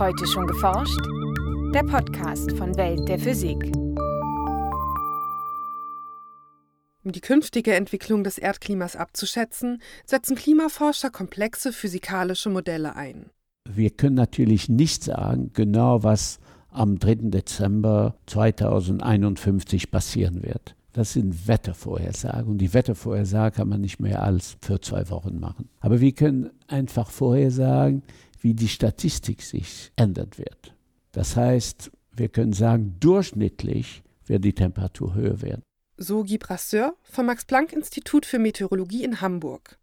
Heute schon geforscht? Der Podcast von Welt der Physik. Um die künftige Entwicklung des Erdklimas abzuschätzen, setzen Klimaforscher komplexe physikalische Modelle ein. Wir können natürlich nicht sagen, genau was am 3. Dezember 2051 passieren wird. Das sind Wettervorhersagen und die Wettervorhersage kann man nicht mehr als für zwei Wochen machen. Aber wir können einfach vorhersagen, wie die Statistik sich ändern wird. Das heißt, wir können sagen, durchschnittlich wird die Temperatur höher werden. So Guy Brasseur vom Max-Planck-Institut für Meteorologie in Hamburg.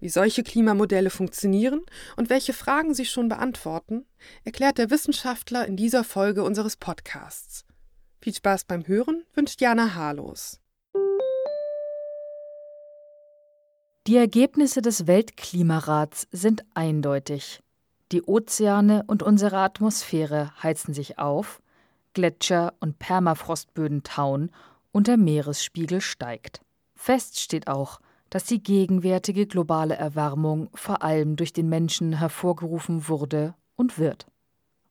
Wie solche Klimamodelle funktionieren und welche Fragen sie schon beantworten, erklärt der Wissenschaftler in dieser Folge unseres Podcasts. Viel Spaß beim Hören wünscht Jana Harlos. Die Ergebnisse des Weltklimarats sind eindeutig. Die Ozeane und unsere Atmosphäre heizen sich auf, Gletscher und Permafrostböden tauen und der Meeresspiegel steigt. Fest steht auch, dass die gegenwärtige globale Erwärmung vor allem durch den Menschen hervorgerufen wurde und wird.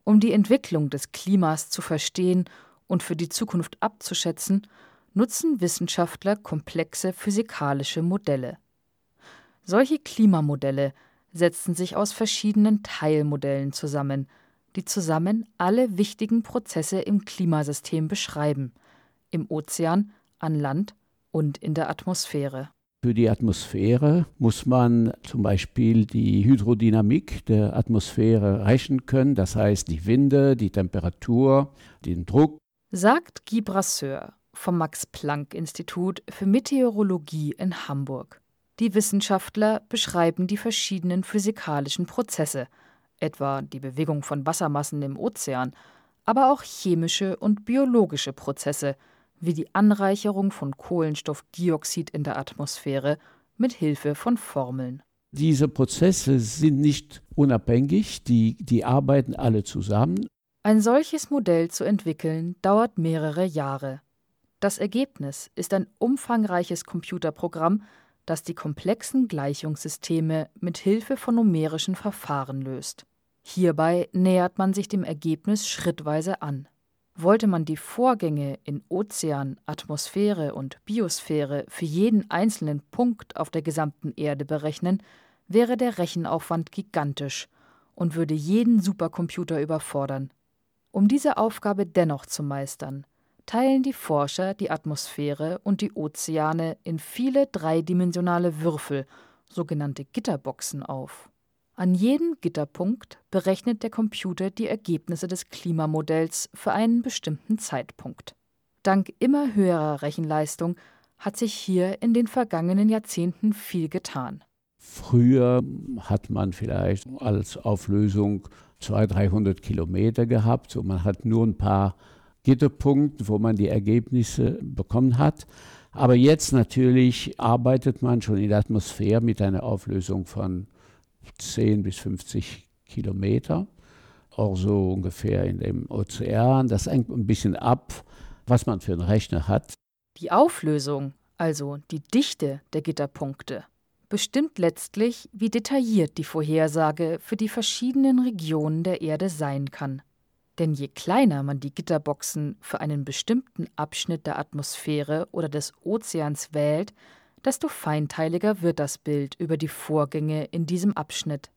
Um die Entwicklung des Klimas zu verstehen und für die Zukunft abzuschätzen, nutzen Wissenschaftler komplexe physikalische Modelle. Solche Klimamodelle setzen sich aus verschiedenen Teilmodellen zusammen, die zusammen alle wichtigen Prozesse im Klimasystem beschreiben, im Ozean, an Land und in der Atmosphäre. Für die Atmosphäre muss man zum Beispiel die Hydrodynamik der Atmosphäre rechnen können, das heißt die Winde, die Temperatur, den Druck. Sagt Guy Brasseur vom Max-Planck-Institut für Meteorologie in Hamburg. Die Wissenschaftler beschreiben die verschiedenen physikalischen Prozesse, etwa die Bewegung von Wassermassen im Ozean, aber auch chemische und biologische Prozesse, wie die Anreicherung von Kohlenstoffdioxid in der Atmosphäre mit Hilfe von Formeln. Diese Prozesse sind nicht unabhängig, die, die arbeiten alle zusammen. Ein solches Modell zu entwickeln dauert mehrere Jahre. Das Ergebnis ist ein umfangreiches Computerprogramm, das die komplexen Gleichungssysteme mit Hilfe von numerischen Verfahren löst. Hierbei nähert man sich dem Ergebnis schrittweise an. Wollte man die Vorgänge in Ozean, Atmosphäre und Biosphäre für jeden einzelnen Punkt auf der gesamten Erde berechnen, wäre der Rechenaufwand gigantisch und würde jeden Supercomputer überfordern. Um diese Aufgabe dennoch zu meistern, teilen die Forscher die Atmosphäre und die Ozeane in viele dreidimensionale Würfel, sogenannte Gitterboxen, auf. An jedem Gitterpunkt berechnet der Computer die Ergebnisse des Klimamodells für einen bestimmten Zeitpunkt. Dank immer höherer Rechenleistung hat sich hier in den vergangenen Jahrzehnten viel getan. Früher hat man vielleicht als Auflösung 200, 300 Kilometer gehabt und man hat nur ein paar Gitterpunkte, wo man die Ergebnisse bekommen hat. Aber jetzt natürlich arbeitet man schon in der Atmosphäre mit einer Auflösung von 10 bis 50 Kilometer, auch so ungefähr in dem Ozean. Das hängt ein bisschen ab, was man für einen Rechner hat. Die Auflösung, also die Dichte der Gitterpunkte, bestimmt letztlich, wie detailliert die Vorhersage für die verschiedenen Regionen der Erde sein kann. Denn je kleiner man die Gitterboxen für einen bestimmten Abschnitt der Atmosphäre oder des Ozeans wählt, desto feinteiliger wird das Bild über die Vorgänge in diesem Abschnitt.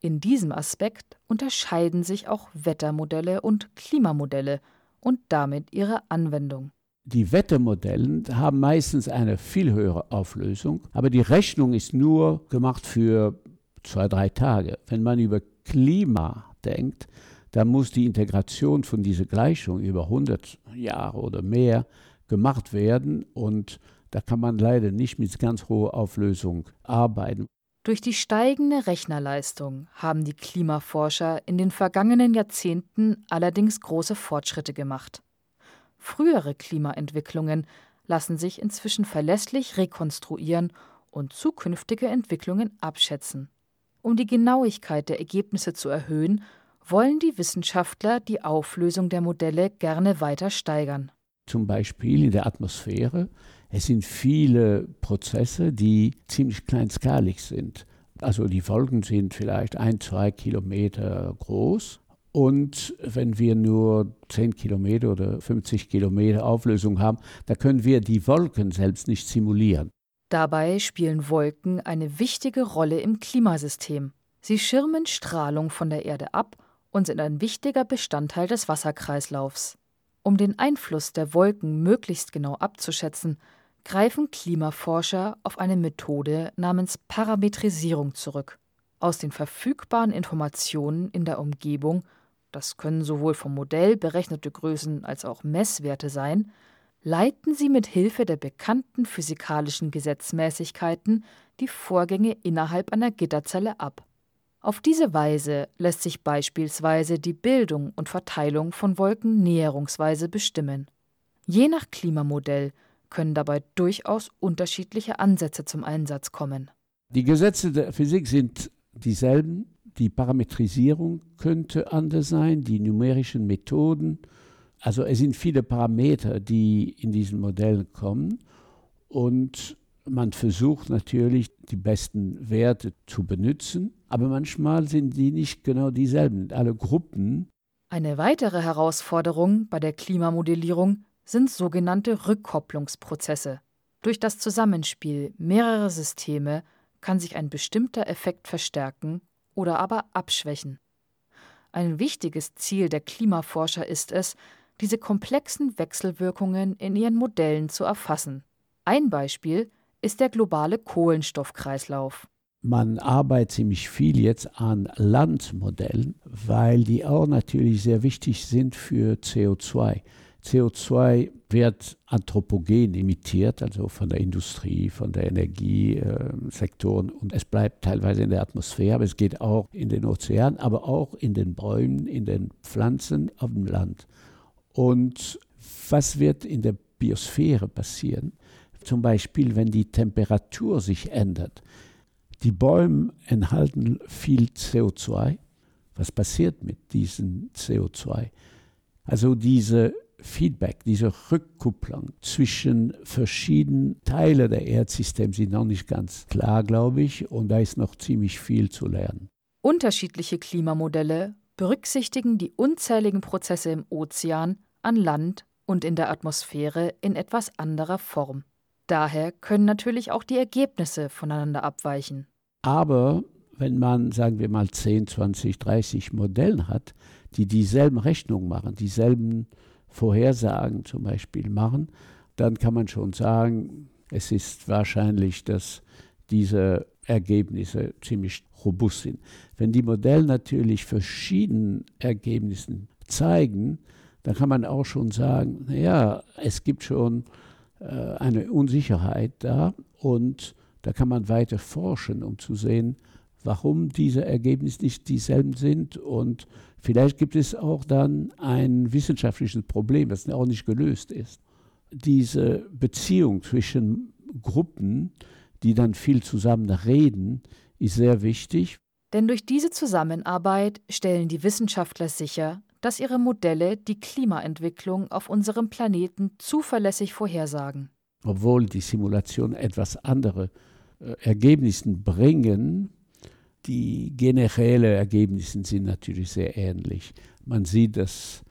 In diesem Aspekt unterscheiden sich auch Wettermodelle und Klimamodelle und damit ihre Anwendung. Die Wettermodelle haben meistens eine viel höhere Auflösung, aber die Rechnung ist nur gemacht für zwei, drei Tage. Wenn man über Klima denkt, dann muss die Integration von dieser Gleichung über 100 Jahre oder mehr gemacht werden und da kann man leider nicht mit ganz hoher Auflösung arbeiten. Durch die steigende Rechnerleistung haben die Klimaforscher in den vergangenen Jahrzehnten allerdings große Fortschritte gemacht. Frühere Klimaentwicklungen lassen sich inzwischen verlässlich rekonstruieren und zukünftige Entwicklungen abschätzen. Um die Genauigkeit der Ergebnisse zu erhöhen, wollen die Wissenschaftler die Auflösung der Modelle gerne weiter steigern. Zum Beispiel in der Atmosphäre es sind viele Prozesse, die ziemlich kleinskalig sind. Also die Folgen sind vielleicht ein, zwei Kilometer groß. Und wenn wir nur 10 Kilometer oder 50 Kilometer Auflösung haben, da können wir die Wolken selbst nicht simulieren. Dabei spielen Wolken eine wichtige Rolle im Klimasystem. Sie schirmen Strahlung von der Erde ab und sind ein wichtiger Bestandteil des Wasserkreislaufs. Um den Einfluss der Wolken möglichst genau abzuschätzen, greifen Klimaforscher auf eine Methode namens Parametrisierung zurück. Aus den verfügbaren Informationen in der Umgebung, das können sowohl vom Modell berechnete Größen als auch Messwerte sein, leiten sie mit Hilfe der bekannten physikalischen Gesetzmäßigkeiten die Vorgänge innerhalb einer Gitterzelle ab. Auf diese Weise lässt sich beispielsweise die Bildung und Verteilung von Wolken näherungsweise bestimmen. Je nach Klimamodell können dabei durchaus unterschiedliche Ansätze zum Einsatz kommen. Die Gesetze der Physik sind dieselben. Die Parametrisierung könnte anders sein, die numerischen Methoden. Also es sind viele Parameter, die in diesen Modellen kommen. Und man versucht natürlich, die besten Werte zu benutzen, aber manchmal sind die nicht genau dieselben. Alle Gruppen. Eine weitere Herausforderung bei der Klimamodellierung sind sogenannte Rückkopplungsprozesse. Durch das Zusammenspiel mehrerer Systeme kann sich ein bestimmter Effekt verstärken oder aber abschwächen. Ein wichtiges Ziel der Klimaforscher ist es, diese komplexen Wechselwirkungen in ihren Modellen zu erfassen. Ein Beispiel ist der globale Kohlenstoffkreislauf. Man arbeitet ziemlich viel jetzt an Landmodellen, weil die auch natürlich sehr wichtig sind für CO2. CO2 wird anthropogen emittiert, also von der Industrie, von der Energiesektoren. und es bleibt teilweise in der Atmosphäre, aber es geht auch in den Ozeanen, aber auch in den Bäumen, in den Pflanzen auf dem Land. Und was wird in der Biosphäre passieren? Zum Beispiel, wenn die Temperatur sich ändert. Die Bäume enthalten viel CO2. Was passiert mit diesem CO2? Also diese Feedback, diese Rückkupplung zwischen verschiedenen Teilen der Erdsystem sind noch nicht ganz klar, glaube ich, und da ist noch ziemlich viel zu lernen. Unterschiedliche Klimamodelle berücksichtigen die unzähligen Prozesse im Ozean, an Land und in der Atmosphäre in etwas anderer Form. Daher können natürlich auch die Ergebnisse voneinander abweichen. Aber wenn man, sagen wir mal, 10, 20, 30 Modelle hat, die dieselben Rechnungen machen, dieselben Vorhersagen zum Beispiel machen, dann kann man schon sagen, es ist wahrscheinlich, dass diese Ergebnisse ziemlich robust sind. Wenn die Modelle natürlich verschiedene Ergebnisse zeigen, dann kann man auch schon sagen, naja, es gibt schon eine Unsicherheit da und da kann man weiter forschen, um zu sehen, warum diese Ergebnisse nicht dieselben sind und Vielleicht gibt es auch dann ein wissenschaftliches Problem, das auch nicht gelöst ist. Diese Beziehung zwischen Gruppen, die dann viel zusammen reden, ist sehr wichtig. Denn durch diese Zusammenarbeit stellen die Wissenschaftler sicher, dass ihre Modelle die Klimaentwicklung auf unserem Planeten zuverlässig vorhersagen. Obwohl die Simulationen etwas andere äh, Ergebnisse bringen, die generellen Ergebnisse sind natürlich sehr ähnlich. Man sieht, dass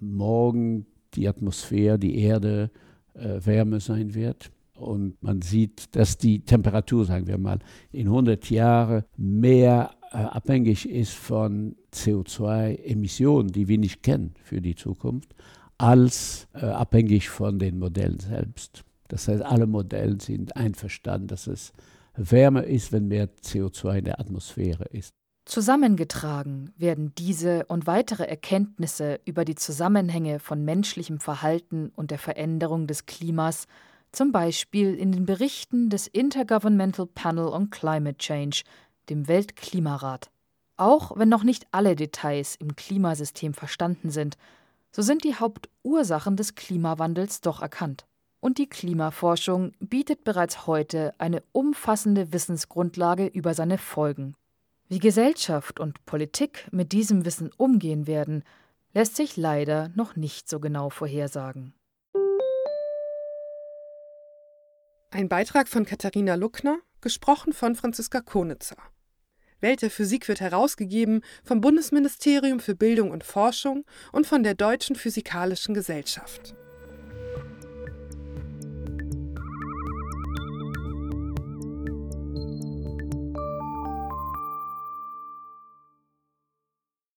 morgen die Atmosphäre, die Erde äh, wärmer sein wird. Und man sieht, dass die Temperatur, sagen wir mal, in 100 Jahren mehr abhängig ist von CO2-Emissionen, die wir nicht kennen für die Zukunft, als äh, abhängig von den Modellen selbst. Das heißt, alle Modelle sind einverstanden, dass es wärmer ist, wenn mehr CO2 in der Atmosphäre ist. Zusammengetragen werden diese und weitere Erkenntnisse über die Zusammenhänge von menschlichem Verhalten und der Veränderung des Klimas zum Beispiel in den Berichten des Intergovernmental Panel on Climate Change, dem Weltklimarat. Auch wenn noch nicht alle Details im Klimasystem verstanden sind, so sind die Hauptursachen des Klimawandels doch erkannt und die Klimaforschung bietet bereits heute eine umfassende Wissensgrundlage über seine Folgen. Wie Gesellschaft und Politik mit diesem Wissen umgehen werden, lässt sich leider noch nicht so genau vorhersagen. Ein Beitrag von Katharina Luckner, gesprochen von Franziska Konitzer. Welt der Physik wird herausgegeben vom Bundesministerium für Bildung und Forschung und von der Deutschen Physikalischen Gesellschaft.